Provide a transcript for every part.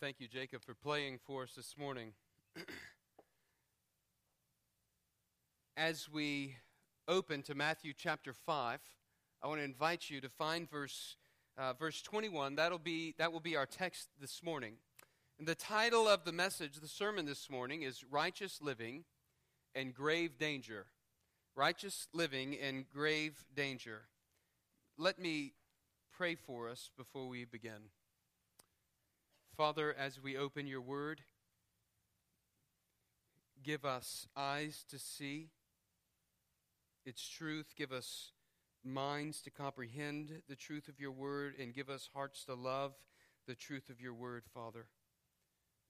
Thank you, Jacob, for playing for us this morning. As we open to Matthew chapter 5, I want to invite you to find verse, uh, verse 21. That'll be, that will be our text this morning. And the title of the message, the sermon this morning, is Righteous Living and Grave Danger. Righteous Living and Grave Danger. Let me pray for us before we begin. Father, as we open your word, give us eyes to see its truth, give us minds to comprehend the truth of your word, and give us hearts to love the truth of your word, Father.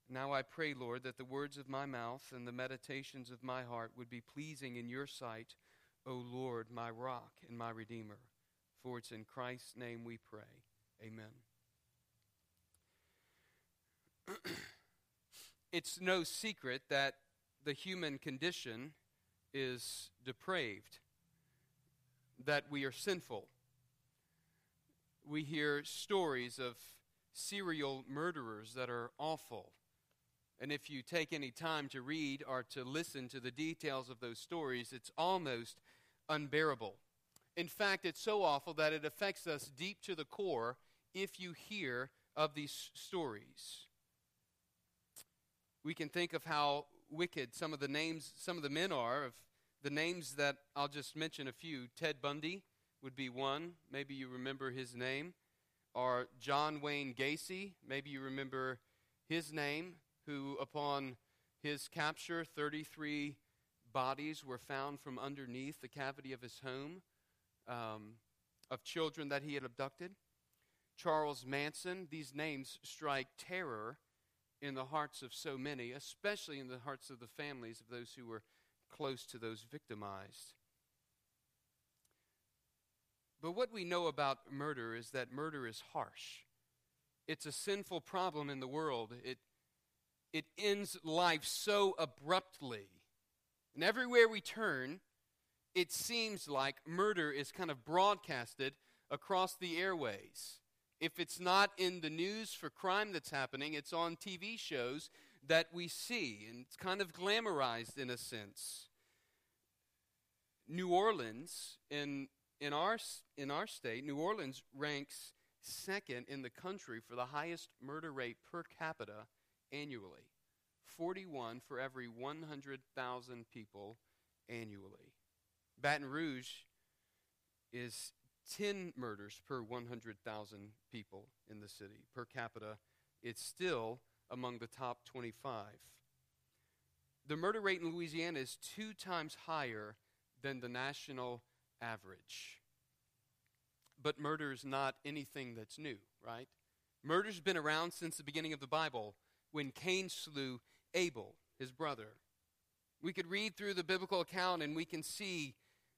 Now I pray, Lord, that the words of my mouth and the meditations of my heart would be pleasing in your sight, O Lord, my rock and my redeemer. For it's in Christ's name we pray. Amen. it's no secret that the human condition is depraved, that we are sinful. We hear stories of serial murderers that are awful. And if you take any time to read or to listen to the details of those stories, it's almost unbearable. In fact, it's so awful that it affects us deep to the core if you hear of these stories we can think of how wicked some of the names, some of the men are, of the names that I'll just mention a few. Ted Bundy would be one. Maybe you remember his name. Or John Wayne Gacy. Maybe you remember his name, who, upon his capture, 33 bodies were found from underneath the cavity of his home um, of children that he had abducted. Charles Manson. These names strike terror in the hearts of so many, especially in the hearts of the families of those who were close to those victimized. But what we know about murder is that murder is harsh. It's a sinful problem in the world. It, it ends life so abruptly. And everywhere we turn, it seems like murder is kind of broadcasted across the airways. If it's not in the news for crime that's happening, it's on TV shows that we see, and it's kind of glamorized in a sense. New Orleans, in, in, our, in our state, New Orleans ranks second in the country for the highest murder rate per capita annually 41 for every 100,000 people annually. Baton Rouge is 10 murders per 100,000 people in the city. Per capita, it's still among the top 25. The murder rate in Louisiana is two times higher than the national average. But murder is not anything that's new, right? Murder's been around since the beginning of the Bible when Cain slew Abel, his brother. We could read through the biblical account and we can see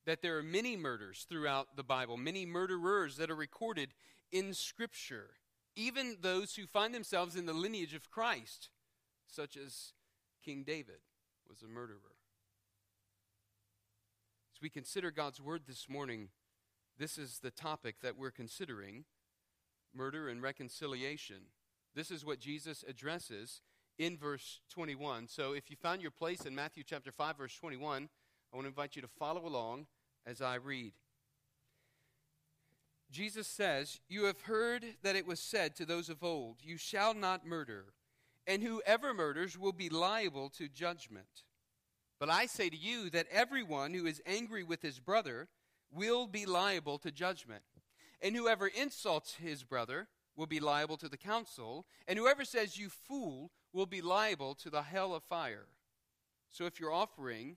that there are many murders throughout the Bible, many murderers that are recorded in Scripture, even those who find themselves in the lineage of Christ, such as King David was a murderer. As we consider God's Word this morning, this is the topic that we're considering murder and reconciliation. This is what Jesus addresses in verse 21. So if you found your place in Matthew chapter 5, verse 21, I want to invite you to follow along as I read. Jesus says, You have heard that it was said to those of old, You shall not murder, and whoever murders will be liable to judgment. But I say to you that everyone who is angry with his brother will be liable to judgment. And whoever insults his brother will be liable to the council, and whoever says, You fool, will be liable to the hell of fire. So if you're offering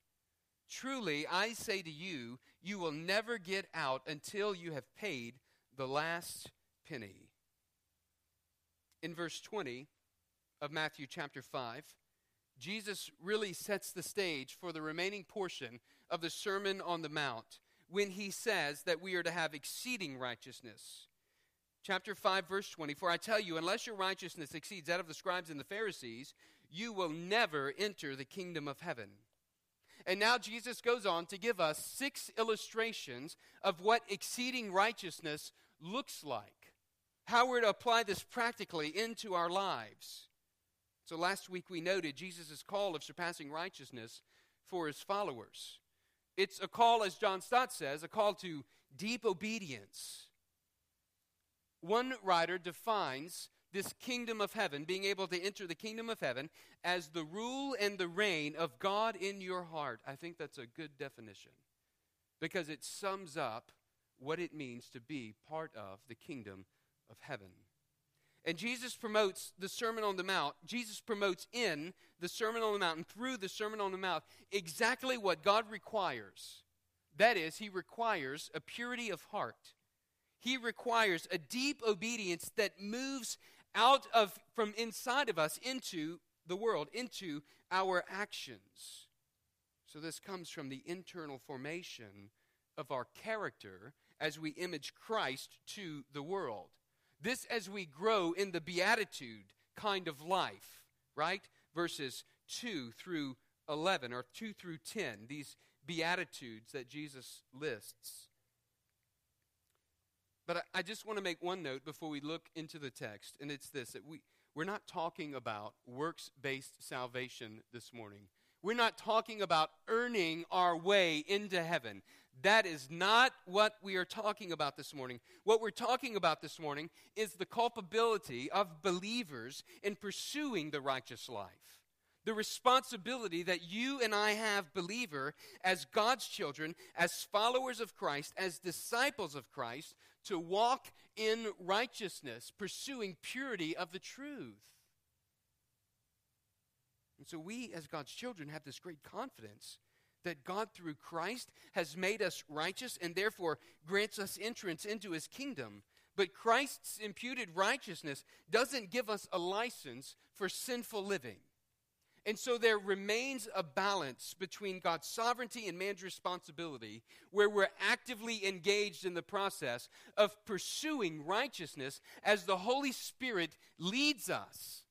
Truly, I say to you, you will never get out until you have paid the last penny. In verse 20, of Matthew chapter 5, Jesus really sets the stage for the remaining portion of the Sermon on the Mount when he says that we are to have exceeding righteousness. Chapter 5, verse 20 For I tell you, unless your righteousness exceeds that of the scribes and the Pharisees, you will never enter the kingdom of heaven. And now Jesus goes on to give us six illustrations of what exceeding righteousness looks like, how we're to apply this practically into our lives. So last week we noted Jesus' call of surpassing righteousness for his followers. It's a call, as John Stott says, a call to deep obedience. One writer defines this kingdom of heaven, being able to enter the kingdom of heaven, as the rule and the reign of God in your heart. I think that's a good definition because it sums up what it means to be part of the kingdom of heaven. And Jesus promotes the Sermon on the Mount. Jesus promotes in the Sermon on the Mount and through the Sermon on the Mount exactly what God requires. That is, He requires a purity of heart. He requires a deep obedience that moves out of from inside of us into the world, into our actions. So this comes from the internal formation of our character as we image Christ to the world. This as we grow in the beatitude kind of life, right? Verses 2 through 11 or 2 through 10, these beatitudes that Jesus lists. But I, I just want to make one note before we look into the text, and it's this that we, we're not talking about works based salvation this morning. We're not talking about earning our way into heaven. That is not what we are talking about this morning. What we're talking about this morning is the culpability of believers in pursuing the righteous life. The responsibility that you and I have, believer, as God's children, as followers of Christ, as disciples of Christ, to walk in righteousness, pursuing purity of the truth. And so we, as God's children, have this great confidence that God, through Christ, has made us righteous and therefore grants us entrance into his kingdom. But Christ's imputed righteousness doesn't give us a license for sinful living. And so there remains a balance between God's sovereignty and man's responsibility, where we're actively engaged in the process of pursuing righteousness as the Holy Spirit leads us.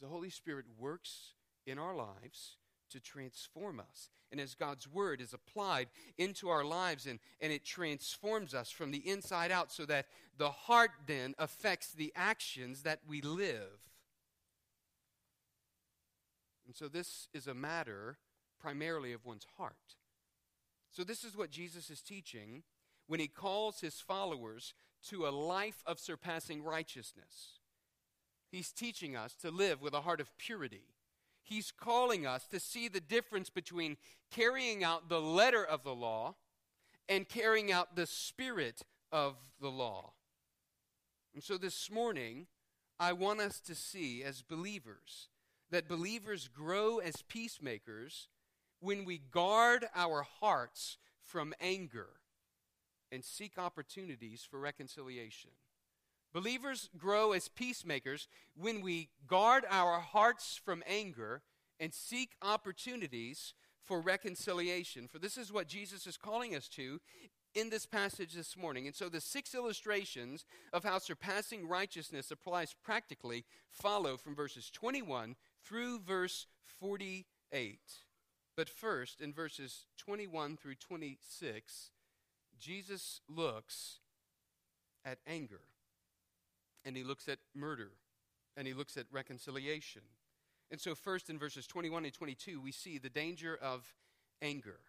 The Holy Spirit works in our lives to transform us. And as God's word is applied into our lives and, and it transforms us from the inside out, so that the heart then affects the actions that we live. And so this is a matter primarily of one's heart. So this is what Jesus is teaching when he calls his followers to a life of surpassing righteousness. He's teaching us to live with a heart of purity. He's calling us to see the difference between carrying out the letter of the law and carrying out the spirit of the law. And so this morning, I want us to see as believers that believers grow as peacemakers when we guard our hearts from anger and seek opportunities for reconciliation. Believers grow as peacemakers when we guard our hearts from anger and seek opportunities for reconciliation. For this is what Jesus is calling us to in this passage this morning. And so the six illustrations of how surpassing righteousness applies practically follow from verses 21 through verse 48. But first, in verses 21 through 26, Jesus looks at anger, and he looks at murder, and he looks at reconciliation. And so, first in verses 21 and 22, we see the danger of anger.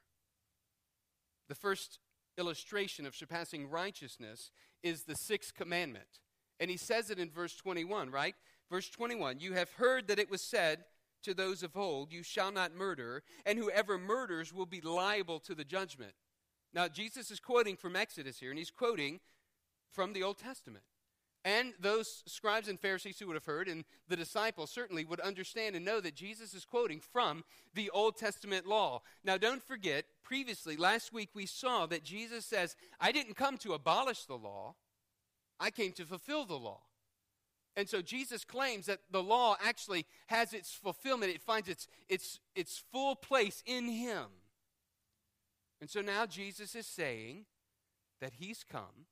The first illustration of surpassing righteousness is the sixth commandment. And he says it in verse 21, right? Verse 21 You have heard that it was said to those of old, You shall not murder, and whoever murders will be liable to the judgment. Now, Jesus is quoting from Exodus here, and he's quoting from the Old Testament. And those scribes and Pharisees who would have heard, and the disciples certainly would understand and know that Jesus is quoting from the Old Testament law. Now, don't forget, previously, last week, we saw that Jesus says, I didn't come to abolish the law, I came to fulfill the law. And so Jesus claims that the law actually has its fulfillment, it finds its, its, its full place in him. And so now Jesus is saying that he's come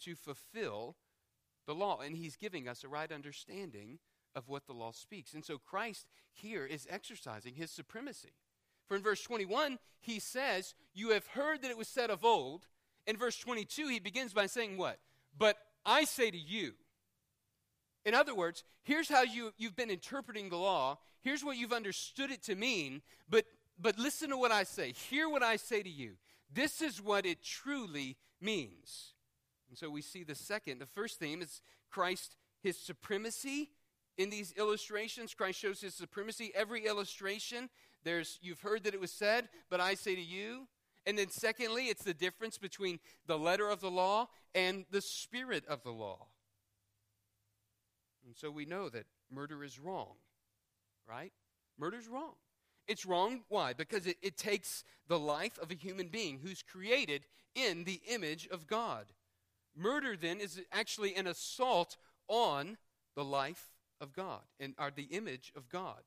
to fulfill the law, and he's giving us a right understanding of what the law speaks. And so Christ here is exercising his supremacy. For in verse 21, he says, You have heard that it was said of old. In verse 22, he begins by saying, What? But I say to you. In other words, here's how you, you've been interpreting the law. Here's what you've understood it to mean. But, but listen to what I say. Hear what I say to you. This is what it truly means. And so we see the second. The first theme is Christ, his supremacy in these illustrations. Christ shows his supremacy. Every illustration, there's you've heard that it was said, but I say to you. And then secondly, it's the difference between the letter of the law and the spirit of the law. And so we know that murder is wrong, right? Murder is wrong. It's wrong. Why? Because it, it takes the life of a human being who's created in the image of God. Murder, then, is actually an assault on the life of God and are the image of God.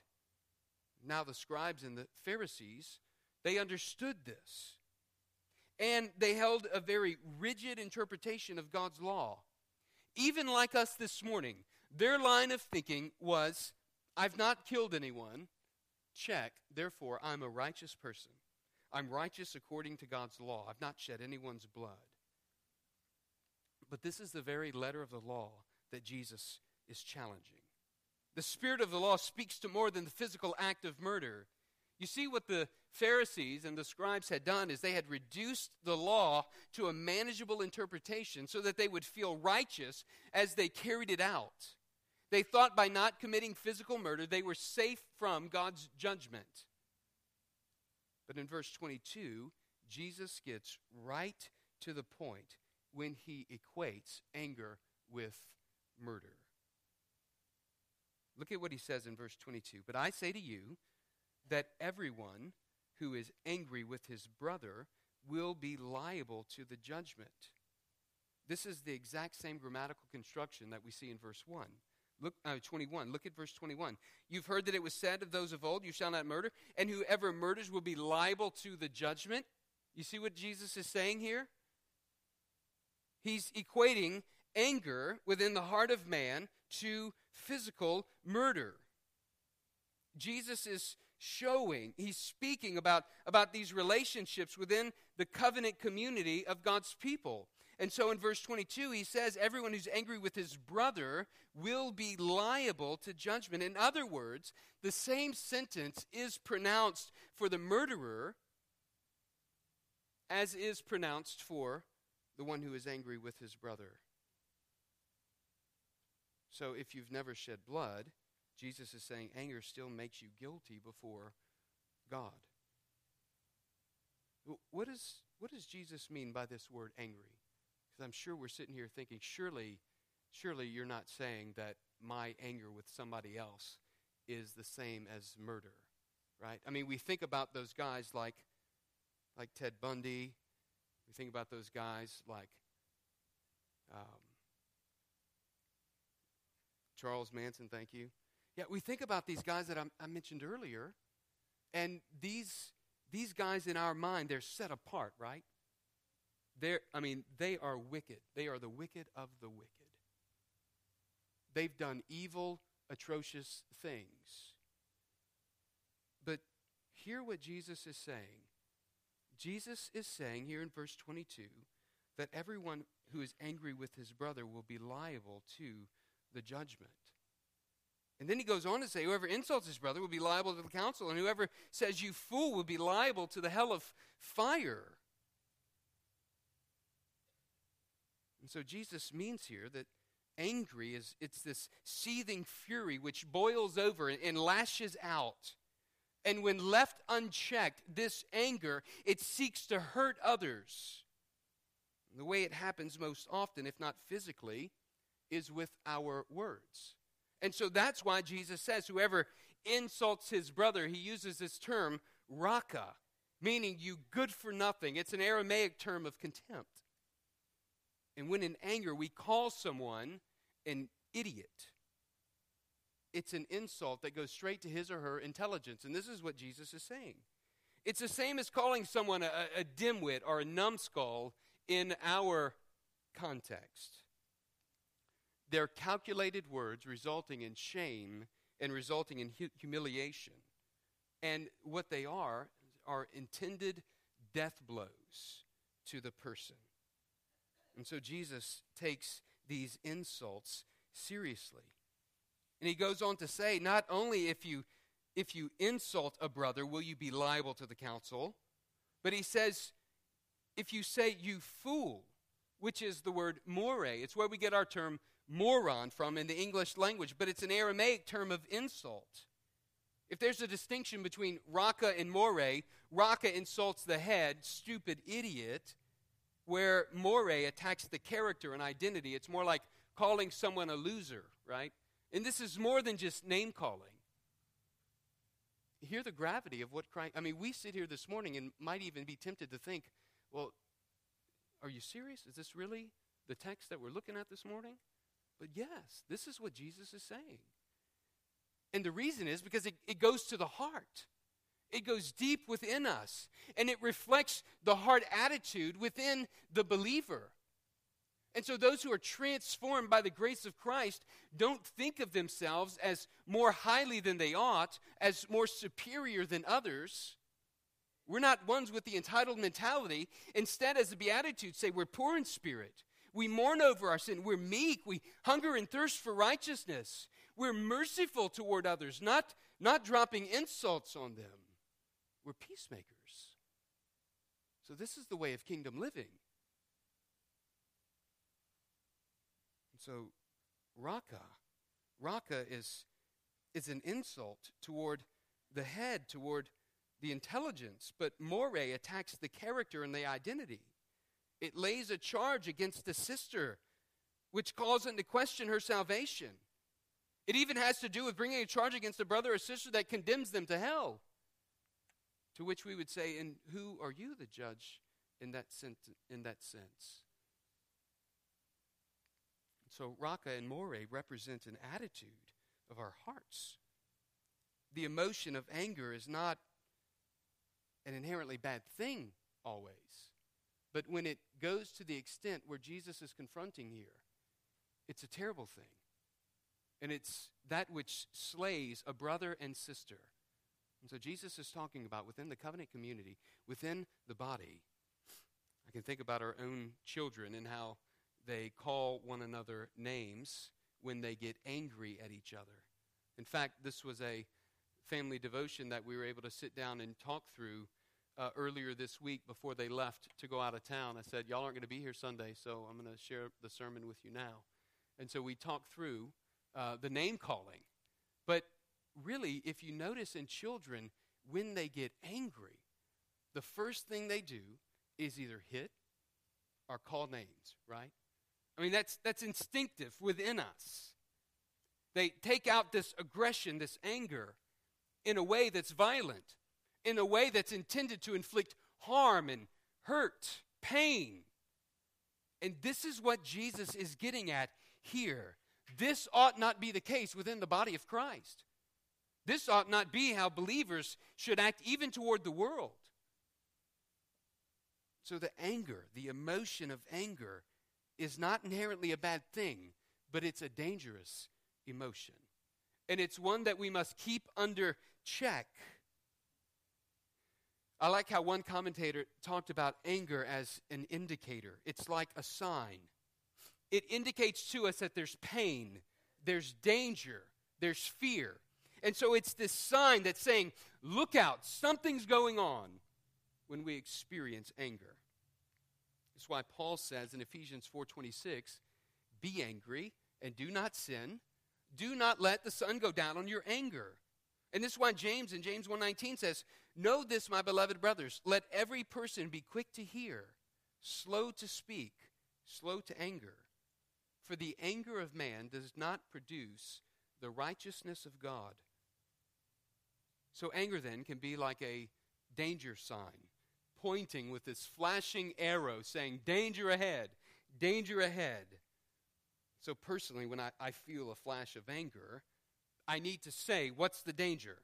Now, the scribes and the Pharisees, they understood this. And they held a very rigid interpretation of God's law. Even like us this morning, their line of thinking was I've not killed anyone. Check. Therefore, I'm a righteous person. I'm righteous according to God's law. I've not shed anyone's blood. But this is the very letter of the law that Jesus is challenging. The spirit of the law speaks to more than the physical act of murder. You see, what the Pharisees and the scribes had done is they had reduced the law to a manageable interpretation so that they would feel righteous as they carried it out. They thought by not committing physical murder, they were safe from God's judgment. But in verse 22, Jesus gets right to the point when he equates anger with murder. Look at what he says in verse 22. But I say to you that everyone who is angry with his brother will be liable to the judgment. This is the exact same grammatical construction that we see in verse 1. Look, uh, 21. Look at verse 21. You've heard that it was said of those of old, You shall not murder, and whoever murders will be liable to the judgment. You see what Jesus is saying here? He's equating anger within the heart of man to physical murder. Jesus is showing, he's speaking about, about these relationships within the covenant community of God's people. And so in verse 22, he says, Everyone who's angry with his brother will be liable to judgment. In other words, the same sentence is pronounced for the murderer as is pronounced for the one who is angry with his brother. So if you've never shed blood, Jesus is saying anger still makes you guilty before God. What, is, what does Jesus mean by this word angry? I'm sure we're sitting here thinking, surely, surely you're not saying that my anger with somebody else is the same as murder, right? I mean, we think about those guys like, like Ted Bundy, we think about those guys like um, Charles Manson, thank you. Yeah, we think about these guys that I, I mentioned earlier, and these these guys in our mind, they're set apart, right? They're, I mean, they are wicked. They are the wicked of the wicked. They've done evil, atrocious things. But hear what Jesus is saying Jesus is saying here in verse 22 that everyone who is angry with his brother will be liable to the judgment. And then he goes on to say, Whoever insults his brother will be liable to the council, and whoever says, You fool, will be liable to the hell of fire. And so Jesus means here that angry is it's this seething fury which boils over and lashes out and when left unchecked, this anger, it seeks to hurt others. The way it happens most often, if not physically, is with our words. And so that's why Jesus says, whoever insults his brother, he uses this term, raka, meaning you good for nothing. It's an Aramaic term of contempt. And when in anger we call someone an idiot it's an insult that goes straight to his or her intelligence. And this is what Jesus is saying. It's the same as calling someone a, a dimwit or a numbskull in our context. They're calculated words resulting in shame and resulting in hu- humiliation. And what they are are intended death blows to the person. And so Jesus takes these insults seriously. And he goes on to say not only if you if you insult a brother will you be liable to the council, but he says if you say you fool, which is the word more, it's where we get our term moron from in the English language, but it's an Aramaic term of insult. If there's a distinction between raka and more, raka insults the head, stupid idiot, where more attacks the character and identity. It's more like calling someone a loser, right? And this is more than just name calling. Hear the gravity of what Christ. I mean, we sit here this morning and might even be tempted to think, well, are you serious? Is this really the text that we're looking at this morning? But yes, this is what Jesus is saying. And the reason is because it, it goes to the heart. It goes deep within us, and it reflects the heart attitude within the believer. And so, those who are transformed by the grace of Christ don't think of themselves as more highly than they ought, as more superior than others. We're not ones with the entitled mentality. Instead, as the Beatitudes say, we're poor in spirit. We mourn over our sin. We're meek. We hunger and thirst for righteousness. We're merciful toward others, not, not dropping insults on them. We're peacemakers. So, this is the way of kingdom living. And So, raka, raka is, is an insult toward the head, toward the intelligence, but more attacks the character and the identity. It lays a charge against the sister, which calls into question her salvation. It even has to do with bringing a charge against a brother or sister that condemns them to hell. To which we would say, and who are you the judge in that, in that sense? So, Raka and More represent an attitude of our hearts. The emotion of anger is not an inherently bad thing always. But when it goes to the extent where Jesus is confronting here, it's a terrible thing. And it's that which slays a brother and sister. And so Jesus is talking about within the covenant community, within the body. I can think about our own children and how they call one another names when they get angry at each other. In fact, this was a family devotion that we were able to sit down and talk through uh, earlier this week before they left to go out of town. I said, Y'all aren't going to be here Sunday, so I'm going to share the sermon with you now. And so we talked through uh, the name calling. But really, if you notice in children, when they get angry, the first thing they do is either hit or call names, right? I mean, that's, that's instinctive within us. They take out this aggression, this anger, in a way that's violent in a way that's intended to inflict harm and hurt, pain. And this is what Jesus is getting at here. This ought not be the case within the body of Christ. This ought not be how believers should act even toward the world. So, the anger, the emotion of anger, is not inherently a bad thing, but it's a dangerous emotion. And it's one that we must keep under check I like how one commentator talked about anger as an indicator. It's like a sign. It indicates to us that there's pain, there's danger, there's fear. And so it's this sign that's saying, look out, something's going on when we experience anger. That's why Paul says in Ephesians 4:26, "Be angry and do not sin. Do not let the sun go down on your anger." And this is why James in James 1:19 says, "Know this, my beloved brothers, let every person be quick to hear, slow to speak, slow to anger, for the anger of man does not produce the righteousness of God." So anger then can be like a danger sign, pointing with this flashing arrow saying, Danger ahead, danger ahead. So personally, when I, I feel a flash of anger, I need to say, what's the danger?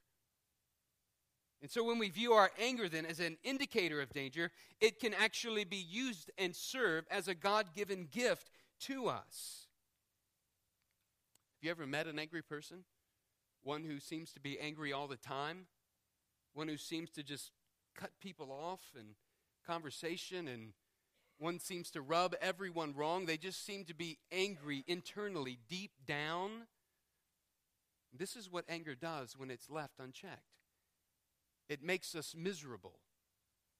And so when we view our anger then as an indicator of danger, it can actually be used and serve as a God given gift to us. Have you ever met an angry person? One who seems to be angry all the time? One who seems to just cut people off in conversation and one seems to rub everyone wrong. They just seem to be angry internally, deep down. This is what anger does when it's left unchecked it makes us miserable.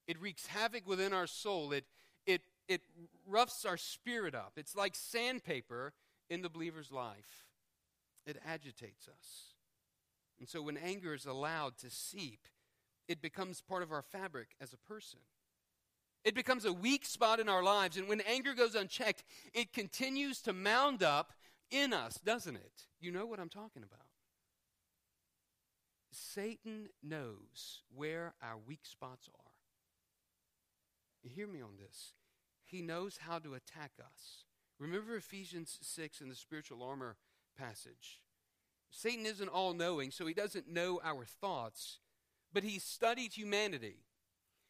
It wreaks havoc within our soul. It, it, it roughs our spirit up. It's like sandpaper in the believer's life, it agitates us. And so when anger is allowed to seep, it becomes part of our fabric as a person. It becomes a weak spot in our lives. And when anger goes unchecked, it continues to mound up in us, doesn't it? You know what I'm talking about. Satan knows where our weak spots are. You hear me on this. He knows how to attack us. Remember Ephesians 6 in the spiritual armor passage. Satan isn't all knowing, so he doesn't know our thoughts, but he studied humanity.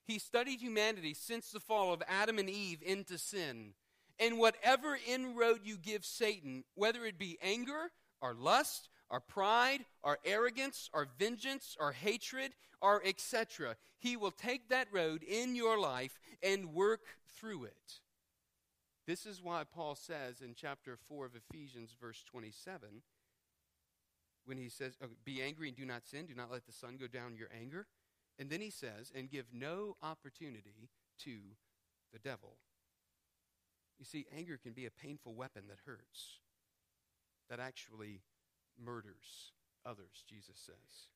He studied humanity since the fall of Adam and Eve into sin. And whatever inroad you give Satan, whether it be anger or lust our pride, our arrogance, our vengeance, our hatred, our etc. He will take that road in your life and work through it. This is why Paul says in chapter 4 of Ephesians, verse 27, when he says, Be angry and do not sin, do not let the sun go down your anger. And then he says, And give no opportunity to the devil. You see, anger can be a painful weapon that hurts, that actually murders others, Jesus says.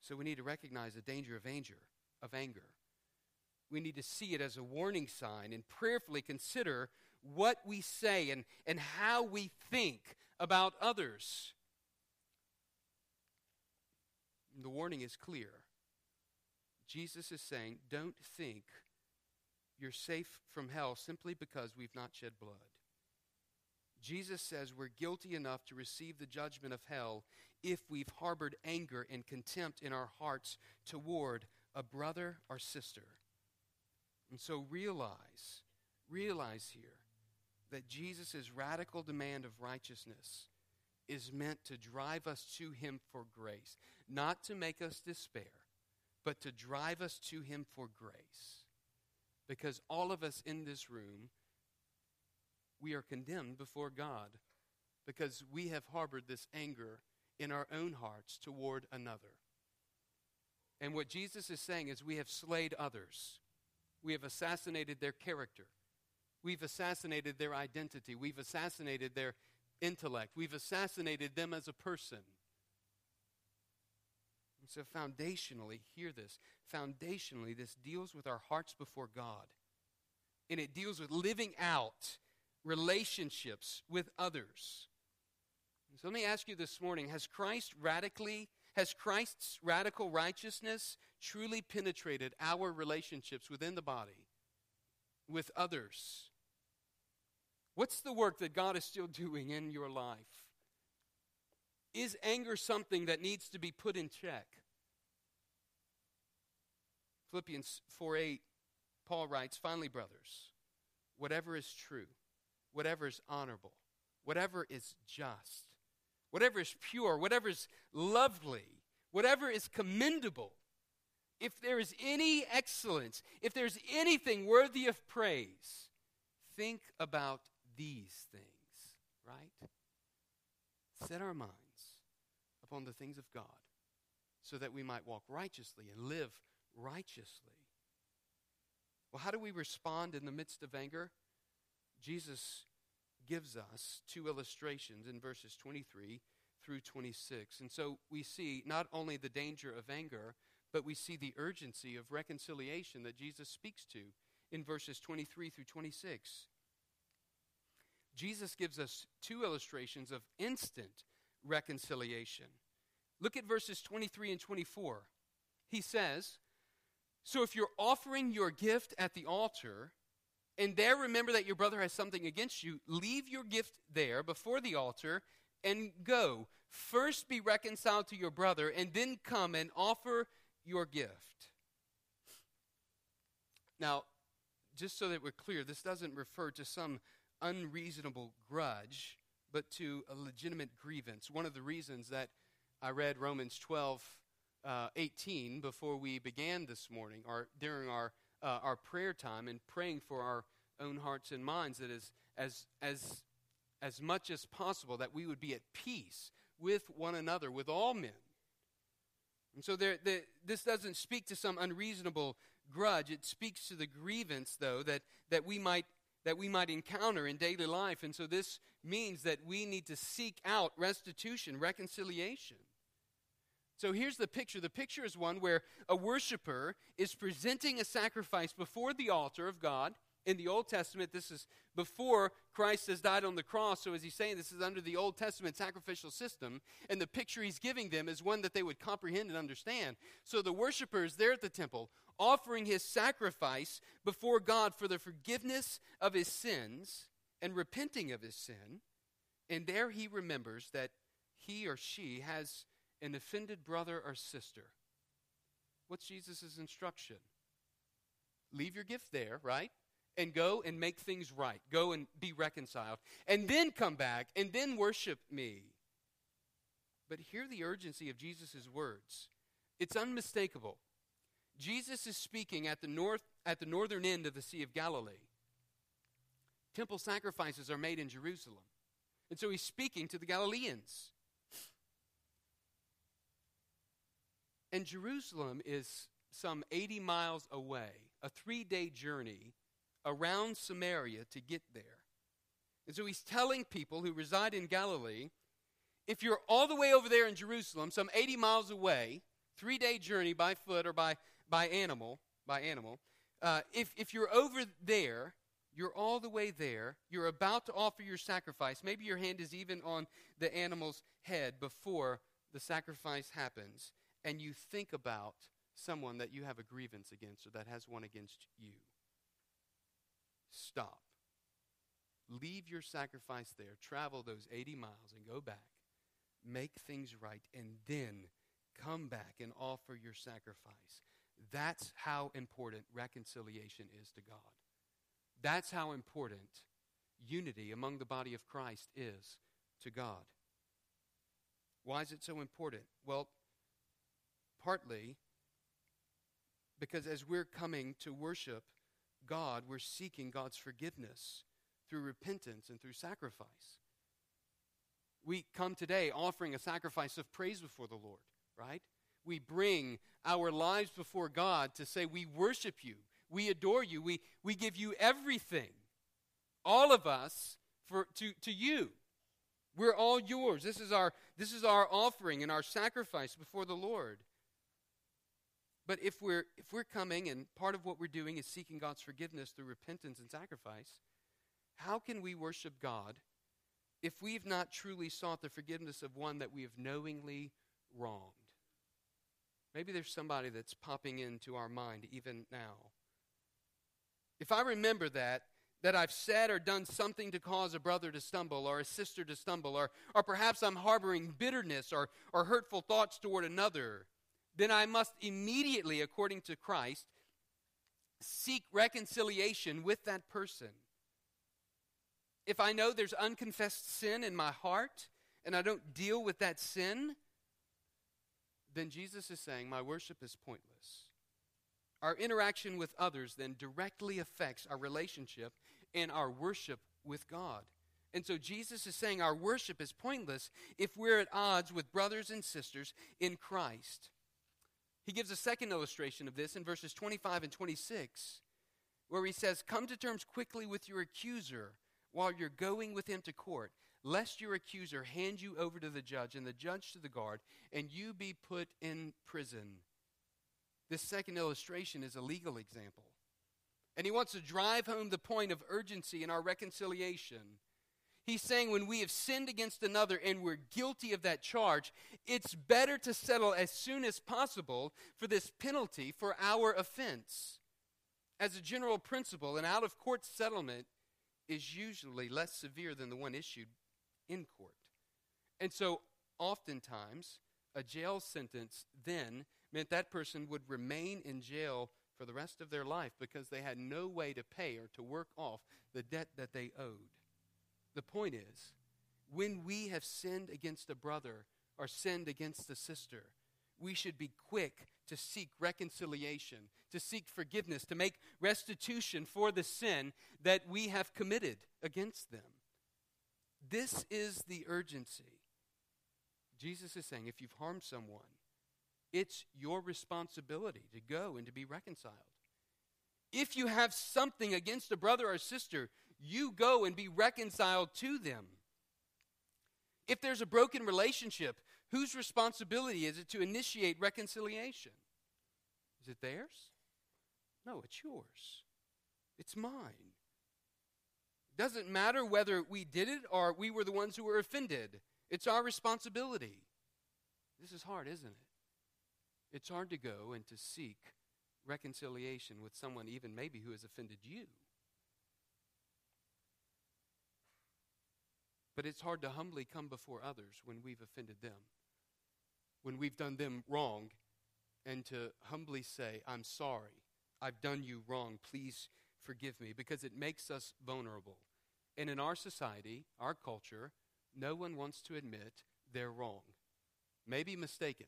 So we need to recognize the danger of anger, of anger. We need to see it as a warning sign and prayerfully consider what we say and, and how we think about others. The warning is clear. Jesus is saying, don't think you're safe from hell simply because we've not shed blood. Jesus says we're guilty enough to receive the judgment of hell if we've harbored anger and contempt in our hearts toward a brother or sister. And so realize, realize here that Jesus' radical demand of righteousness is meant to drive us to Him for grace, not to make us despair, but to drive us to Him for grace. Because all of us in this room we are condemned before God because we have harbored this anger in our own hearts toward another. And what Jesus is saying is we have slayed others. We have assassinated their character. We've assassinated their identity. We've assassinated their intellect. We've assassinated them as a person. And so, foundationally, hear this foundationally, this deals with our hearts before God. And it deals with living out relationships with others. So let me ask you this morning has Christ radically, has Christ's radical righteousness truly penetrated our relationships within the body, with others? What's the work that God is still doing in your life? Is anger something that needs to be put in check? Philippians 4 8, Paul writes, Finally, brothers, whatever is true whatever is honorable, whatever is just, whatever is pure, whatever is lovely, whatever is commendable, if there is any excellence, if there's anything worthy of praise, think about these things, right? Set our minds upon the things of God so that we might walk righteously and live righteously. Well, how do we respond in the midst of anger? Jesus gives us two illustrations in verses 23 through 26. And so we see not only the danger of anger, but we see the urgency of reconciliation that Jesus speaks to in verses 23 through 26. Jesus gives us two illustrations of instant reconciliation. Look at verses 23 and 24. He says, So if you're offering your gift at the altar, and there remember that your brother has something against you, leave your gift there before the altar and go. first be reconciled to your brother, and then come and offer your gift. Now, just so that we're clear, this doesn't refer to some unreasonable grudge, but to a legitimate grievance. One of the reasons that I read Romans 12, uh, 18 before we began this morning, or during our, uh, our prayer time and praying for our own hearts and minds, that is, as, as, as much as possible, that we would be at peace with one another, with all men. And so there, the, this doesn't speak to some unreasonable grudge. It speaks to the grievance, though, that, that we might that we might encounter in daily life. And so this means that we need to seek out restitution, reconciliation. So here's the picture. The picture is one where a worshiper is presenting a sacrifice before the altar of God. In the Old Testament, this is before Christ has died on the cross. So, as he's saying, this is under the Old Testament sacrificial system. And the picture he's giving them is one that they would comprehend and understand. So, the worshiper is there at the temple, offering his sacrifice before God for the forgiveness of his sins and repenting of his sin. And there he remembers that he or she has an offended brother or sister. What's Jesus' instruction? Leave your gift there, right? And go and make things right. Go and be reconciled. And then come back and then worship me. But hear the urgency of Jesus' words. It's unmistakable. Jesus is speaking at the north at the northern end of the Sea of Galilee. Temple sacrifices are made in Jerusalem. And so he's speaking to the Galileans. And Jerusalem is some 80 miles away, a three day journey around Samaria to get there. And so he's telling people who reside in Galilee if you're all the way over there in Jerusalem, some 80 miles away, three day journey by foot or by by animal, by animal. Uh, if, if you're over there, you're all the way there, you're about to offer your sacrifice. Maybe your hand is even on the animal's head before the sacrifice happens, and you think about someone that you have a grievance against or that has one against you. Stop. Leave your sacrifice there, travel those 80 miles, and go back. Make things right, and then come back and offer your sacrifice. That's how important reconciliation is to God. That's how important unity among the body of Christ is to God. Why is it so important? Well, partly because as we're coming to worship God, we're seeking God's forgiveness through repentance and through sacrifice. We come today offering a sacrifice of praise before the Lord, right? we bring our lives before God to say, We worship you, we adore you, we, we give you everything, all of us, for, to, to you. We're all yours. This is, our, this is our offering and our sacrifice before the Lord. But if we're, if we're coming and part of what we're doing is seeking God's forgiveness through repentance and sacrifice, how can we worship God if we've not truly sought the forgiveness of one that we have knowingly wronged? Maybe there's somebody that's popping into our mind even now. If I remember that, that I've said or done something to cause a brother to stumble or a sister to stumble, or, or perhaps I'm harboring bitterness or, or hurtful thoughts toward another, then I must immediately, according to Christ, seek reconciliation with that person. If I know there's unconfessed sin in my heart and I don't deal with that sin, then Jesus is saying, My worship is pointless. Our interaction with others then directly affects our relationship and our worship with God. And so Jesus is saying our worship is pointless if we're at odds with brothers and sisters in Christ. He gives a second illustration of this in verses 25 and 26, where he says, Come to terms quickly with your accuser while you're going with him to court lest your accuser hand you over to the judge and the judge to the guard, and you be put in prison. This second illustration is a legal example. And he wants to drive home the point of urgency in our reconciliation. He's saying when we have sinned against another and we're guilty of that charge, it's better to settle as soon as possible for this penalty for our offense. As a general principle, an out of court settlement is usually less severe than the one issued in court. And so oftentimes, a jail sentence then meant that person would remain in jail for the rest of their life because they had no way to pay or to work off the debt that they owed. The point is, when we have sinned against a brother or sinned against a sister, we should be quick to seek reconciliation, to seek forgiveness, to make restitution for the sin that we have committed against them. This is the urgency. Jesus is saying if you've harmed someone, it's your responsibility to go and to be reconciled. If you have something against a brother or sister, you go and be reconciled to them. If there's a broken relationship, whose responsibility is it to initiate reconciliation? Is it theirs? No, it's yours. It's mine. It doesn't matter whether we did it or we were the ones who were offended. It's our responsibility. This is hard, isn't it? It's hard to go and to seek reconciliation with someone, even maybe who has offended you. But it's hard to humbly come before others when we've offended them, when we've done them wrong, and to humbly say, I'm sorry, I've done you wrong, please forgive me, because it makes us vulnerable. And in our society, our culture, no one wants to admit they're wrong. Maybe mistaken,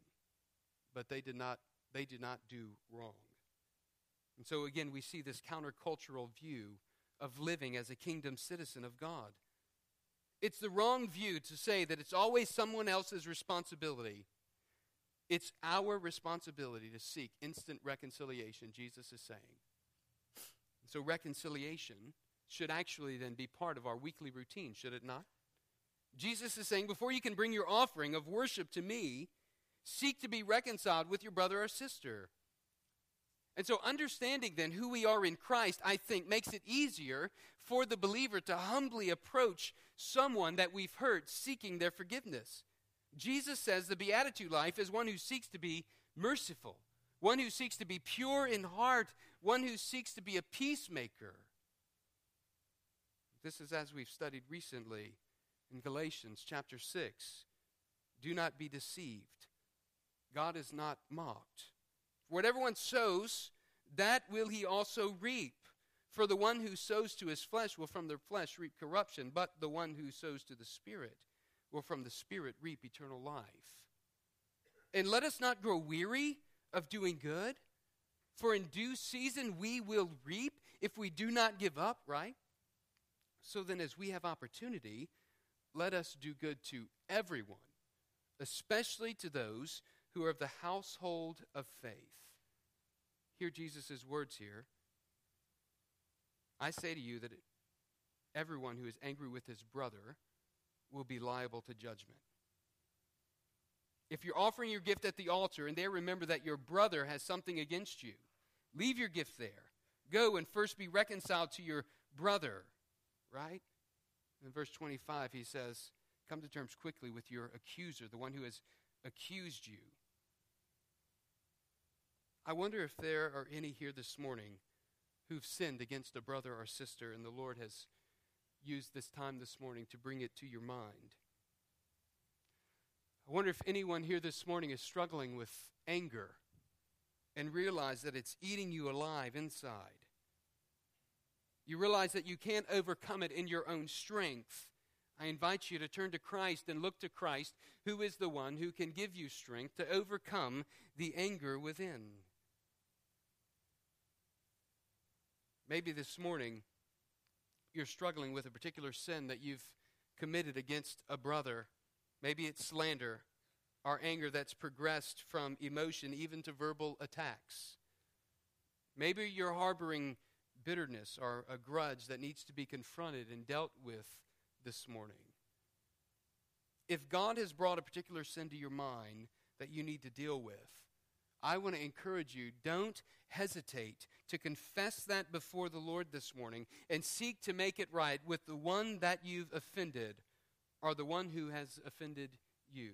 but they did not, they did not do wrong. And so again, we see this countercultural view of living as a kingdom citizen of God. It's the wrong view to say that it's always someone else's responsibility. It's our responsibility to seek instant reconciliation, Jesus is saying. So, reconciliation should actually then be part of our weekly routine, should it not? Jesus is saying, before you can bring your offering of worship to me, seek to be reconciled with your brother or sister. And so, understanding then who we are in Christ, I think, makes it easier for the believer to humbly approach someone that we've hurt seeking their forgiveness. Jesus says the Beatitude life is one who seeks to be merciful, one who seeks to be pure in heart, one who seeks to be a peacemaker. This is as we've studied recently in Galatians chapter 6. Do not be deceived. God is not mocked. Whatever one sows, that will he also reap. For the one who sows to his flesh will from the flesh reap corruption, but the one who sows to the Spirit will from the Spirit reap eternal life. And let us not grow weary of doing good, for in due season we will reap if we do not give up, right? So then, as we have opportunity, let us do good to everyone, especially to those who are of the household of faith. Hear Jesus' words here. I say to you that everyone who is angry with his brother will be liable to judgment. If you're offering your gift at the altar and there remember that your brother has something against you, leave your gift there. Go and first be reconciled to your brother, right? In verse 25, he says, Come to terms quickly with your accuser, the one who has accused you. I wonder if there are any here this morning who've sinned against a brother or sister, and the Lord has used this time this morning to bring it to your mind. I wonder if anyone here this morning is struggling with anger and realize that it's eating you alive inside. You realize that you can't overcome it in your own strength. I invite you to turn to Christ and look to Christ, who is the one who can give you strength to overcome the anger within. Maybe this morning you're struggling with a particular sin that you've committed against a brother. Maybe it's slander or anger that's progressed from emotion even to verbal attacks. Maybe you're harboring bitterness or a grudge that needs to be confronted and dealt with this morning. If God has brought a particular sin to your mind that you need to deal with, I want to encourage you don't hesitate to confess that before the Lord this morning and seek to make it right with the one that you've offended or the one who has offended you.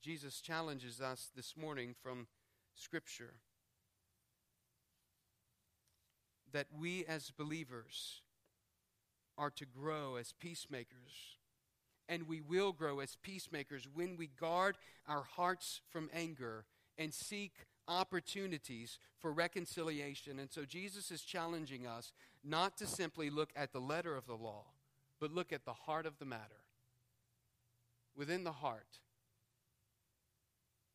Jesus challenges us this morning from Scripture that we as believers are to grow as peacemakers and we will grow as peacemakers when we guard our hearts from anger and seek opportunities for reconciliation. And so Jesus is challenging us not to simply look at the letter of the law, but look at the heart of the matter. Within the heart,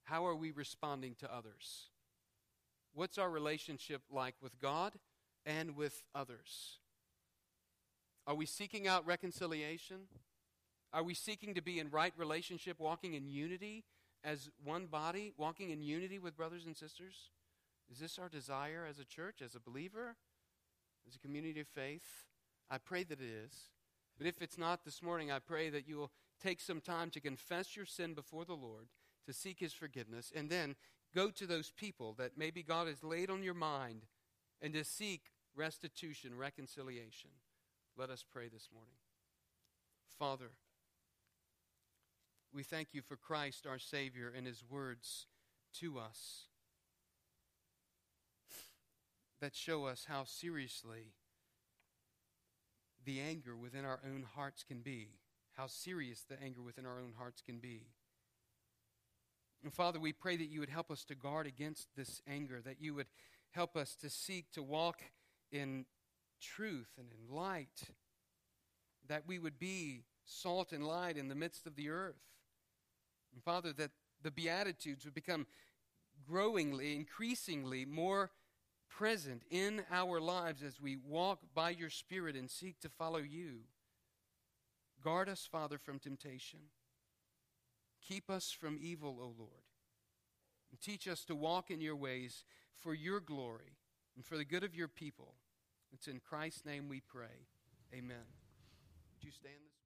how are we responding to others? What's our relationship like with God and with others? Are we seeking out reconciliation? Are we seeking to be in right relationship, walking in unity as one body, walking in unity with brothers and sisters? Is this our desire as a church, as a believer, as a community of faith? I pray that it is. But if it's not this morning, I pray that you will take some time to confess your sin before the Lord, to seek his forgiveness, and then go to those people that maybe God has laid on your mind and to seek restitution, reconciliation. Let us pray this morning. Father, we thank you for Christ, our Savior, and his words to us that show us how seriously the anger within our own hearts can be, how serious the anger within our own hearts can be. And Father, we pray that you would help us to guard against this anger, that you would help us to seek to walk in truth and in light, that we would be salt and light in the midst of the earth. And Father, that the Beatitudes would become growingly, increasingly more present in our lives as we walk by your Spirit and seek to follow you. Guard us, Father, from temptation. Keep us from evil, O Lord. And teach us to walk in your ways for your glory and for the good of your people. It's in Christ's name we pray. Amen. Would you stand this